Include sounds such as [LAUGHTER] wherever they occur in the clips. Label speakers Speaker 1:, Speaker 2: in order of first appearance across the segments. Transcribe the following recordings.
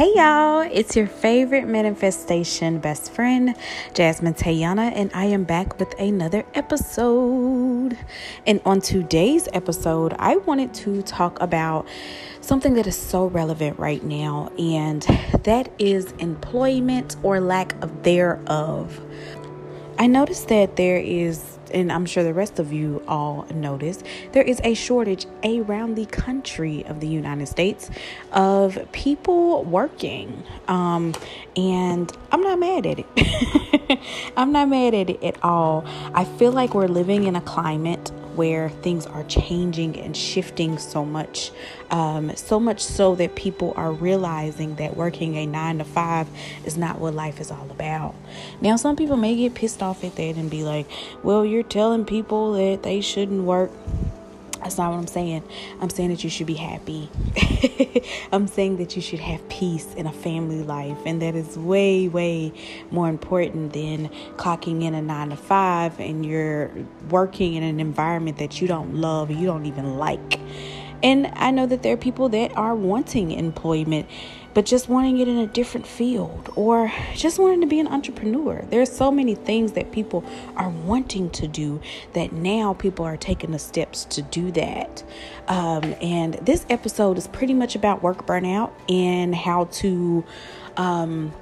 Speaker 1: Hey y'all, it's your favorite manifestation best friend, Jasmine Tayana, and I am back with another episode. And on today's episode, I wanted to talk about something that is so relevant right now, and that is employment or lack of thereof. I noticed that there is and I'm sure the rest of you all notice, there is a shortage around the country of the United States of people working. Um, and I'm not mad at it. [LAUGHS] I'm not mad at it at all. I feel like we're living in a climate where things are changing and shifting so much. Um, so much so that people are realizing that working a nine to five is not what life is all about. Now, some people may get pissed off at that and be like, well, you're telling people that they shouldn't work. That's not what I'm saying. I'm saying that you should be happy. [LAUGHS] I'm saying that you should have peace in a family life. And that is way, way more important than clocking in a nine to five and you're working in an environment that you don't love, you don't even like. And I know that there are people that are wanting employment but just wanting it in a different field or just wanting to be an entrepreneur. There's so many things that people are wanting to do that now people are taking the steps to do that. Um, and this episode is pretty much about work burnout and how to. Um,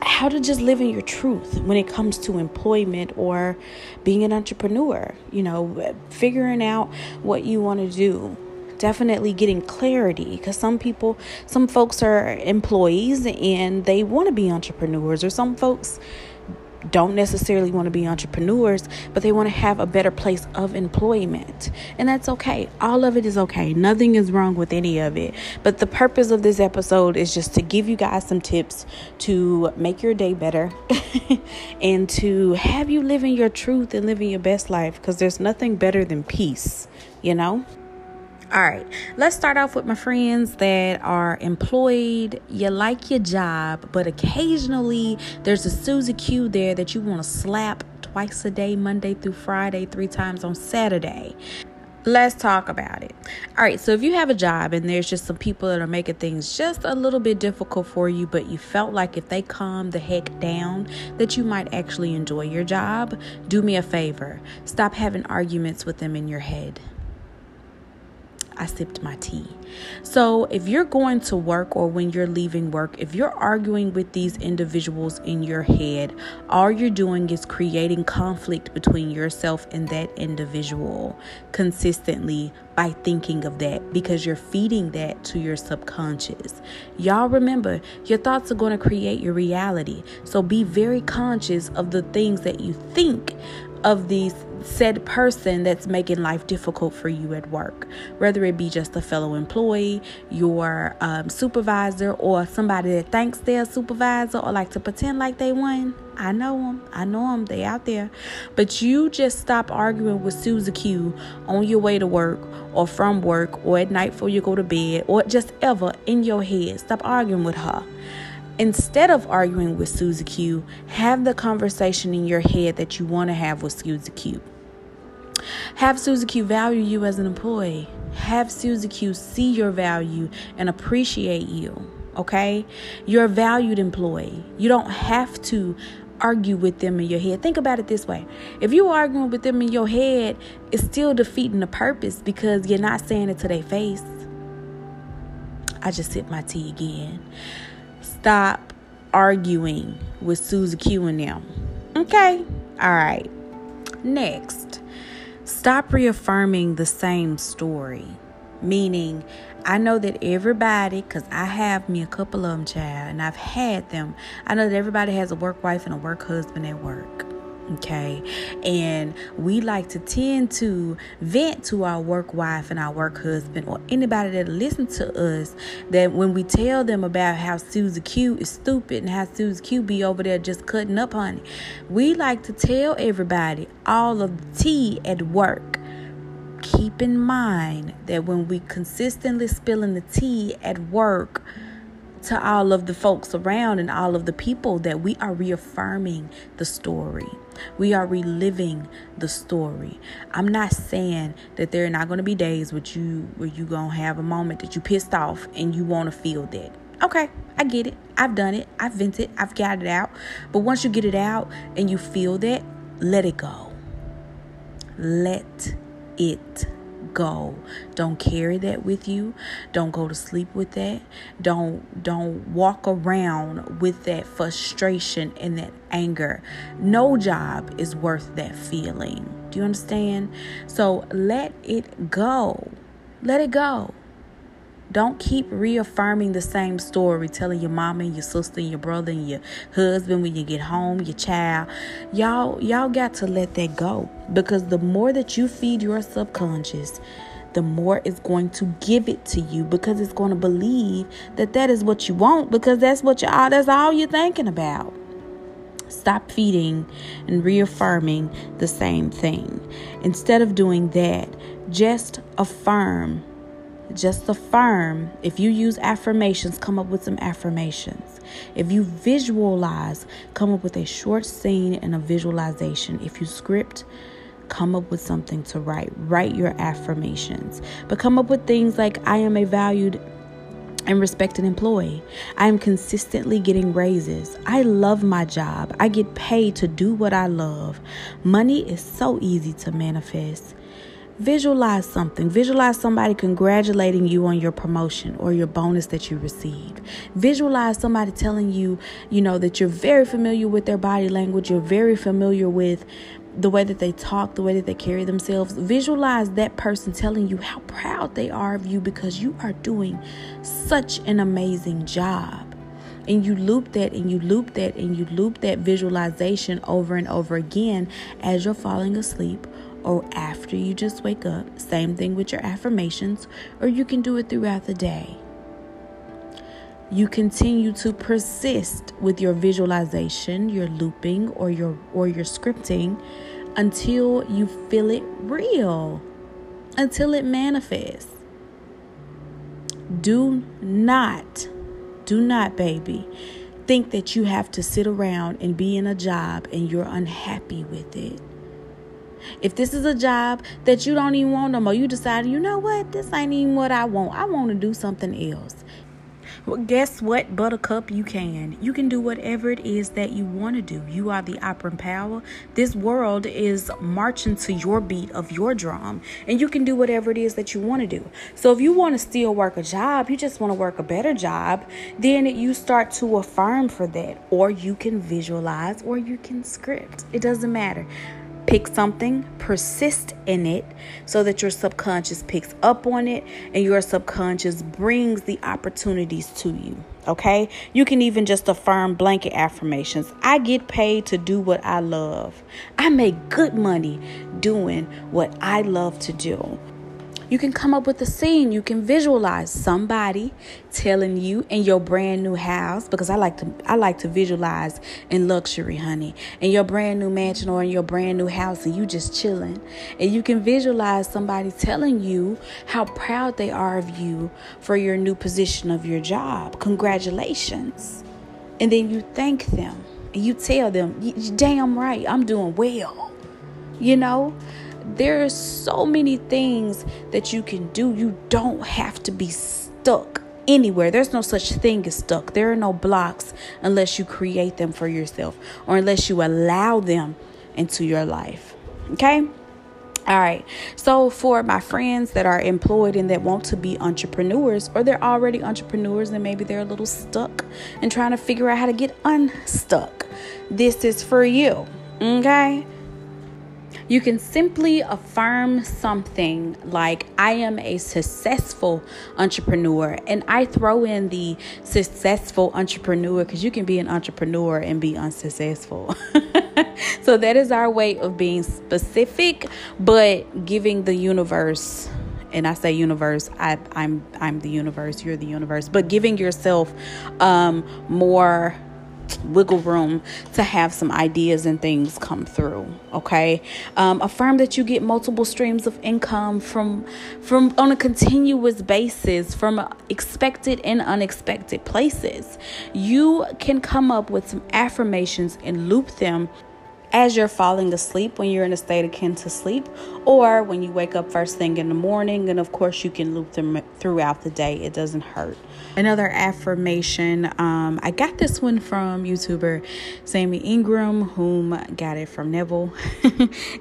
Speaker 1: how to just live in your truth when it comes to employment or being an entrepreneur, you know, figuring out what you want to do definitely getting clarity because some people, some folks are employees and they want to be entrepreneurs, or some folks don't necessarily want to be entrepreneurs, but they want to have a better place of employment. And that's okay. All of it is okay. Nothing is wrong with any of it. But the purpose of this episode is just to give you guys some tips to make your day better [LAUGHS] and to have you living your truth and living your best life because there's nothing better than peace, you know? All right, let's start off with my friends that are employed. You like your job, but occasionally there's a Susie Q there that you want to slap twice a day, Monday through Friday, three times on Saturday. Let's talk about it. All right, so if you have a job and there's just some people that are making things just a little bit difficult for you, but you felt like if they calm the heck down, that you might actually enjoy your job, do me a favor. Stop having arguments with them in your head. I sipped my tea. So, if you're going to work or when you're leaving work, if you're arguing with these individuals in your head, all you're doing is creating conflict between yourself and that individual consistently by thinking of that because you're feeding that to your subconscious. Y'all remember, your thoughts are going to create your reality. So, be very conscious of the things that you think of these said person that's making life difficult for you at work, whether it be just a fellow employee, your um, supervisor, or somebody that thinks they're a supervisor or like to pretend like they won. I know them. I know them. They out there. But you just stop arguing with Susie Q on your way to work or from work or at night before you go to bed or just ever in your head. Stop arguing with her. Instead of arguing with Susie Q, have the conversation in your head that you want to have with Susie Q. Have Susie Q value you as an employee. Have Susie Q see your value and appreciate you. Okay? You're a valued employee. You don't have to argue with them in your head. Think about it this way. If you're arguing with them in your head, it's still defeating the purpose because you're not saying it to their face. I just sip my tea again. Stop arguing with Susie Q and them. Okay? All right. Next, stop reaffirming the same story. Meaning, I know that everybody, because I have me a couple of them, child, and I've had them. I know that everybody has a work wife and a work husband at work okay. And we like to tend to vent to our work wife and our work husband or anybody that listen to us that when we tell them about how Susie Q is stupid and how Susie Q be over there just cutting up honey, we like to tell everybody all of the tea at work. Keep in mind that when we consistently spilling the tea at work to all of the folks around and all of the people that we are reaffirming the story. We are reliving the story. I'm not saying that there are not going to be days with you where you going to have a moment that you pissed off and you want to feel that. Okay, I get it. I've done it. I've vented. I've got it out. But once you get it out and you feel that, let it go. Let it go. Don't carry that with you. Don't go to sleep with that. Don't don't walk around with that frustration and that anger. No job is worth that feeling. Do you understand? So let it go. Let it go. Don't keep reaffirming the same story, telling your mama and your sister and your brother and your husband when you get home, your child. Y'all, y'all got to let that go. Because the more that you feed your subconscious, the more it's going to give it to you because it's going to believe that that is what you want because that's what you are that's all you're thinking about stop feeding and reaffirming the same thing instead of doing that just affirm just affirm. If you use affirmations, come up with some affirmations. If you visualize, come up with a short scene and a visualization. If you script, come up with something to write. Write your affirmations. But come up with things like I am a valued and respected employee. I am consistently getting raises. I love my job. I get paid to do what I love. Money is so easy to manifest. Visualize something. Visualize somebody congratulating you on your promotion or your bonus that you received. Visualize somebody telling you, you know, that you're very familiar with their body language, you're very familiar with the way that they talk, the way that they carry themselves. Visualize that person telling you how proud they are of you because you are doing such an amazing job and you loop that and you loop that and you loop that visualization over and over again as you're falling asleep or after you just wake up. Same thing with your affirmations, or you can do it throughout the day. You continue to persist with your visualization, your looping, or your or your scripting until you feel it real, until it manifests. Do not, do not, baby, think that you have to sit around and be in a job and you're unhappy with it. If this is a job that you don't even want no more, you decide, you know what, this ain't even what I want. I want to do something else. Well, guess what, Buttercup? You can. You can do whatever it is that you want to do. You are the operant power. This world is marching to your beat of your drum, and you can do whatever it is that you want to do. So, if you want to still work a job, you just want to work a better job, then you start to affirm for that, or you can visualize, or you can script. It doesn't matter. Pick something, persist in it so that your subconscious picks up on it and your subconscious brings the opportunities to you. Okay? You can even just affirm blanket affirmations. I get paid to do what I love. I make good money doing what I love to do. You can come up with a scene. You can visualize somebody telling you in your brand new house because I like to I like to visualize in luxury, honey. In your brand new mansion or in your brand new house and you just chilling. And you can visualize somebody telling you how proud they are of you for your new position of your job. Congratulations. And then you thank them. And you tell them, "Damn right, I'm doing well." You know? There are so many things that you can do. You don't have to be stuck anywhere. There's no such thing as stuck. There are no blocks unless you create them for yourself or unless you allow them into your life. Okay? All right. So, for my friends that are employed and that want to be entrepreneurs, or they're already entrepreneurs and maybe they're a little stuck and trying to figure out how to get unstuck, this is for you. Okay? You can simply affirm something like, I am a successful entrepreneur. And I throw in the successful entrepreneur because you can be an entrepreneur and be unsuccessful. [LAUGHS] so that is our way of being specific, but giving the universe and I say universe, I, I'm I'm the universe, you're the universe, but giving yourself um, more wiggle room to have some ideas and things come through okay? Um, affirm that you get multiple streams of income from from on a continuous basis from expected and unexpected places. You can come up with some affirmations and loop them as you're falling asleep when you're in a state akin to sleep, or when you wake up first thing in the morning. And of course, you can loop them throughout the day, it doesn't hurt. Another affirmation um, I got this one from YouTuber Sammy Ingram, whom got it from Neville, [LAUGHS]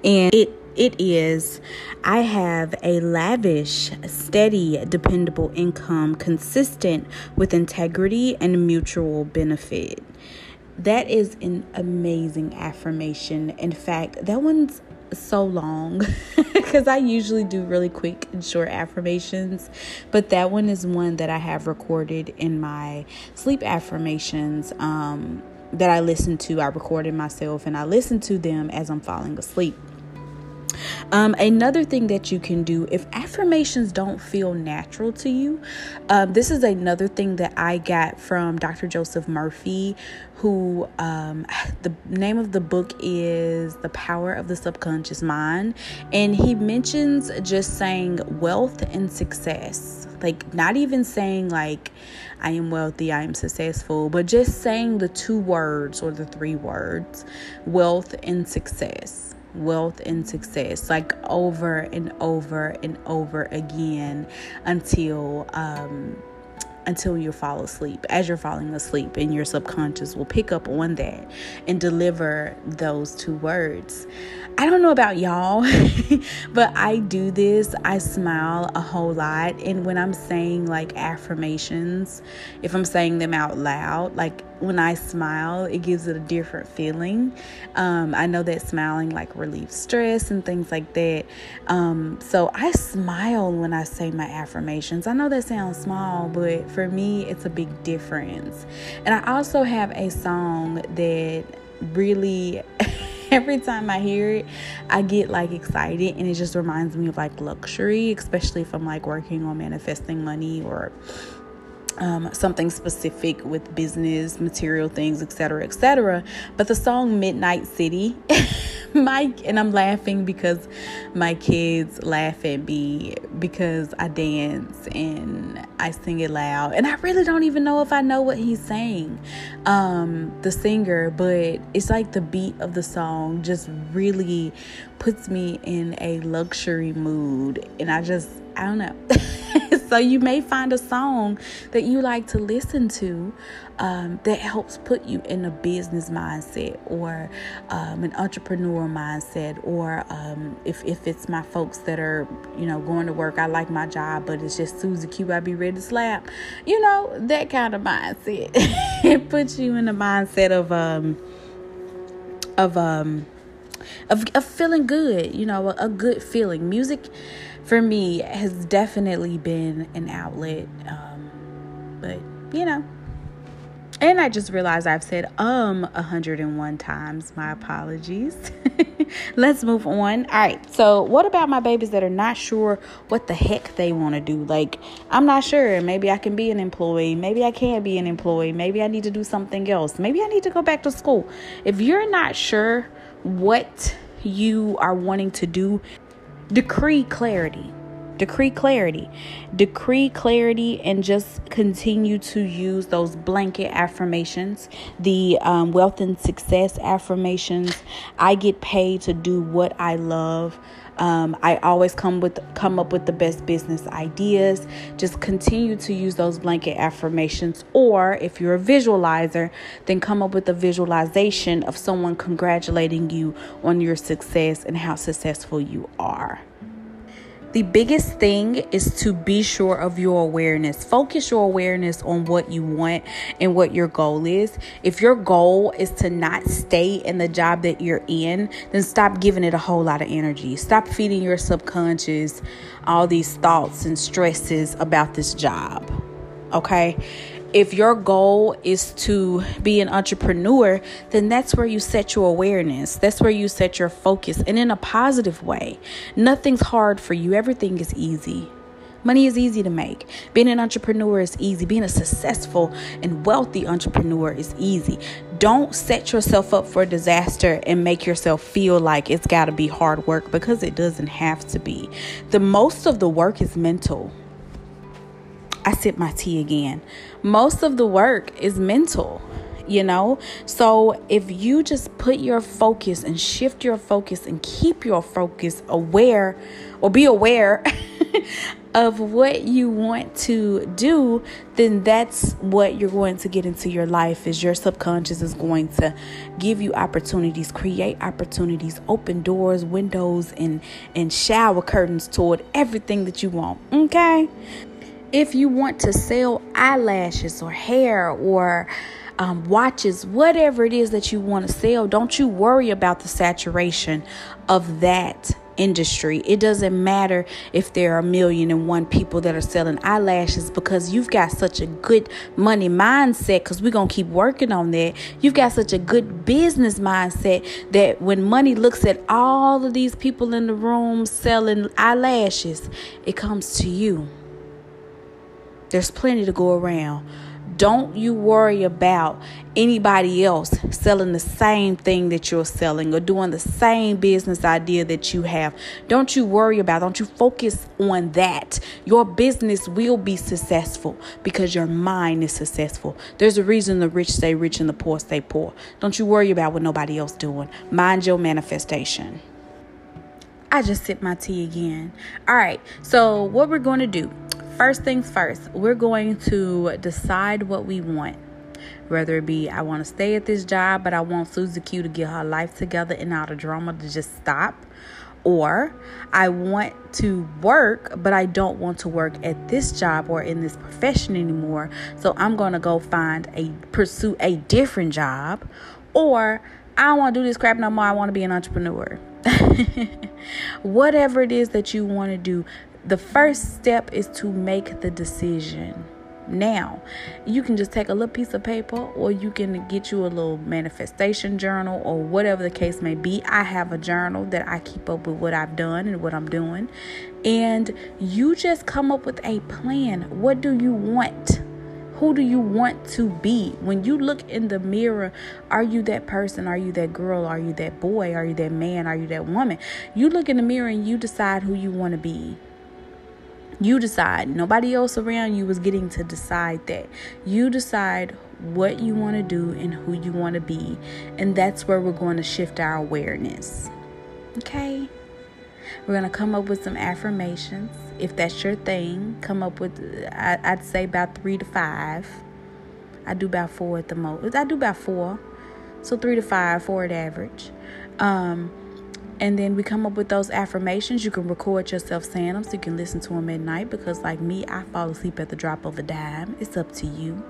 Speaker 1: and it it is I have a lavish, steady, dependable income consistent with integrity and mutual benefit. That is an amazing affirmation. In fact, that one's so long [LAUGHS] because I usually do really quick and short affirmations, but that one is one that I have recorded in my sleep affirmations um, that I listen to. I recorded myself and I listen to them as I'm falling asleep. Um, another thing that you can do if affirmations don't feel natural to you, um, this is another thing that I got from Dr. Joseph Murphy, who um, [SIGHS] the name of the book is The Power of the Subconscious Mind. And he mentions just saying wealth and success. Like, not even saying, like, I am wealthy, I am successful, but just saying the two words or the three words wealth and success wealth and success like over and over and over again until um until you fall asleep. As you're falling asleep, and your subconscious will pick up on that and deliver those two words. I don't know about y'all, [LAUGHS] but I do this. I smile a whole lot. And when I'm saying like affirmations, if I'm saying them out loud, like when I smile, it gives it a different feeling. Um, I know that smiling like relieves stress and things like that. Um, so I smile when I say my affirmations. I know that sounds small, but for me, it's a big difference. And I also have a song that really. [LAUGHS] every time I hear it, I get like excited and it just reminds me of like luxury, especially if I'm like working on manifesting money or um, something specific with business, material things, etc., etc. But the song Midnight City, [LAUGHS] [LAUGHS] my and I'm laughing because my kids laugh at me because I dance and I sing it loud, and I really don't even know if I know what he's saying, um, the singer. But it's like the beat of the song just really puts me in a luxury mood, and I just I don't know. [LAUGHS] so you may find a song that you like to listen to um, that helps put you in a business mindset or um, an entrepreneur mindset or um, if, if it's my folks that are you know going to work i like my job but it's just susie q i be ready to slap you know that kind of mindset. [LAUGHS] It puts you in the mindset of um of um of, of feeling good you know a, good feeling music for me has definitely been an outlet. Um, but you know, and I just realized I've said um 101 times. My apologies. [LAUGHS] Let's move on. All right. So, what about my babies that are not sure what the heck they want to do? Like, I'm not sure. Maybe I can be an employee. Maybe I can't be an employee. Maybe I need to do something else. Maybe I need to go back to school. If you're not sure what you are wanting to do, decree clarity. Decree clarity. Decree clarity and just continue to use those blanket affirmations the um, wealth and success affirmations. I get paid to do what i love um, I always come with come up with the best business ideas. Just continue to use those blanket affirmations, or if you're a visualizer, then come up with a visualization of someone congratulating you on your success and how successful you are. The biggest thing is to be sure of your awareness. Focus your awareness on what you want and what your goal is. If your goal is to not stay in the job that you're in, then stop giving it a whole lot of energy. Stop feeding your subconscious all these thoughts and stresses about this job. Okay? If your goal is to be an entrepreneur, then that's where you set your awareness. That's where you set your focus and in a positive way. Nothing's hard for you, everything is easy. Money is easy to make. Being an entrepreneur is easy. Being a successful and wealthy entrepreneur is easy. Don't set yourself up for disaster and make yourself feel like it's got to be hard work because it doesn't have to be. The most of the work is mental. I sip my tea again. Most of the work is mental. you know? So if you just put your focus and shift your focus and keep your focus aware or be aware [LAUGHS] of what you want to do, then that's what you're going to get into your life is your subconscious is going to give you opportunities, create opportunities, open doors, windows and and shower curtains toward everything that you want. Okay? If you want to sell eyelashes or hair or um, watches, whatever it is that you want to sell, don't you worry about the saturation of that industry. It doesn't matter if there are a million and one people that are selling eyelashes because you've got such a good money mindset because we're going to keep working on that. You've got such a good business mindset that when money looks at all of these people in the room selling eyelashes, it comes to you. There's plenty to go around. Don't you worry about anybody else selling the same thing that you're selling or doing the same business idea that you have. Don't you worry about, don't you focus on that. Your business will be successful because your mind is successful. There's a reason the rich stay rich and the poor stay poor. Don't you worry about what nobody else is doing. Mind your manifestation. I just sip my tea again. All right. So, what we're going to do First things first, we're going to decide what we want. Whether it be I want to stay at this job, but I want Susie Q to get her life together and all the drama to just stop. Or I want to work, but I don't want to work at this job or in this profession anymore. So I'm going to go find a pursue a different job. Or I don't want to do this crap no more. I want to be an entrepreneur. [LAUGHS] Whatever it is that you want to do, the first step is to make the decision. Now, you can just take a little piece of paper or you can get you a little manifestation journal or whatever the case may be. I have a journal that I keep up with what I've done and what I'm doing. And you just come up with a plan. What do you want? Who do you want to be? When you look in the mirror, are you that person? Are you that girl? Are you that boy? Are you that man? Are you that woman? You look in the mirror and you decide who you want to be. You decide. Nobody else around you is getting to decide that. You decide what you want to do and who you want to be. And that's where we're going to shift our awareness. Okay? We're going to come up with some affirmations. If that's your thing, come up with, I'd say about three to five. I do about four at the most. I do about four. So three to five, four at average. Um, and then we come up with those affirmations. You can record yourself saying them so you can listen to them at night because, like me, I fall asleep at the drop of a dime. It's up to you.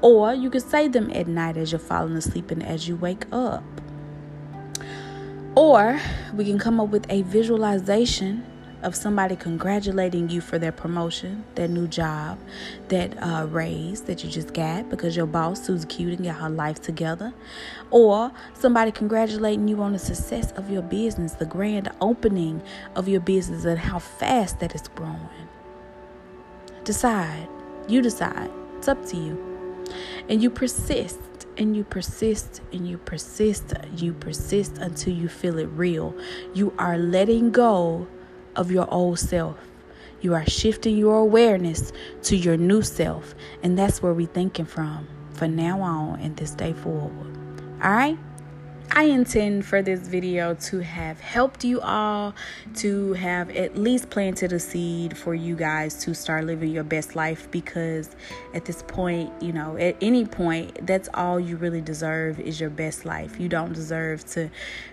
Speaker 1: Or you can say them at night as you're falling asleep and as you wake up. Or we can come up with a visualization of somebody congratulating you for their promotion, their new job, that uh, raise that you just got because your boss, Susie Q, and got her life together, or somebody congratulating you on the success of your business, the grand opening of your business, and how fast that is growing. Decide. You decide. It's up to you. And you persist and you persist and you persist, you persist until you feel it real. You are letting go of your old self. You are shifting your awareness to your new self. And that's where we're thinking from from now on and this day forward. All right? I intend for this video to have helped you all to have at least planted a seed for you guys to start living your best life because at this point, you know, at any point, that's all you really deserve is your best life. You don't deserve to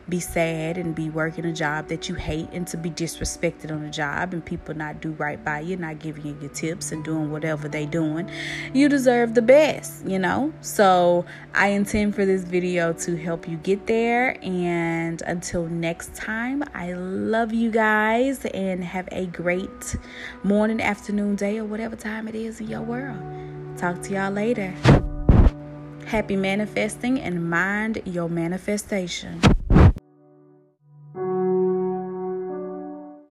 Speaker 1: be sad and be working a job that you hate and to be disrespected on a job and people not do right by you, not giving you your tips and doing whatever they doing. You deserve the best, you know? So I intend for this video to help you get there. And until next time, I love you guys and have a great morning, afternoon, day, or whatever time it is in your world. Talk to y'all later. Happy manifesting and mind your manifestation.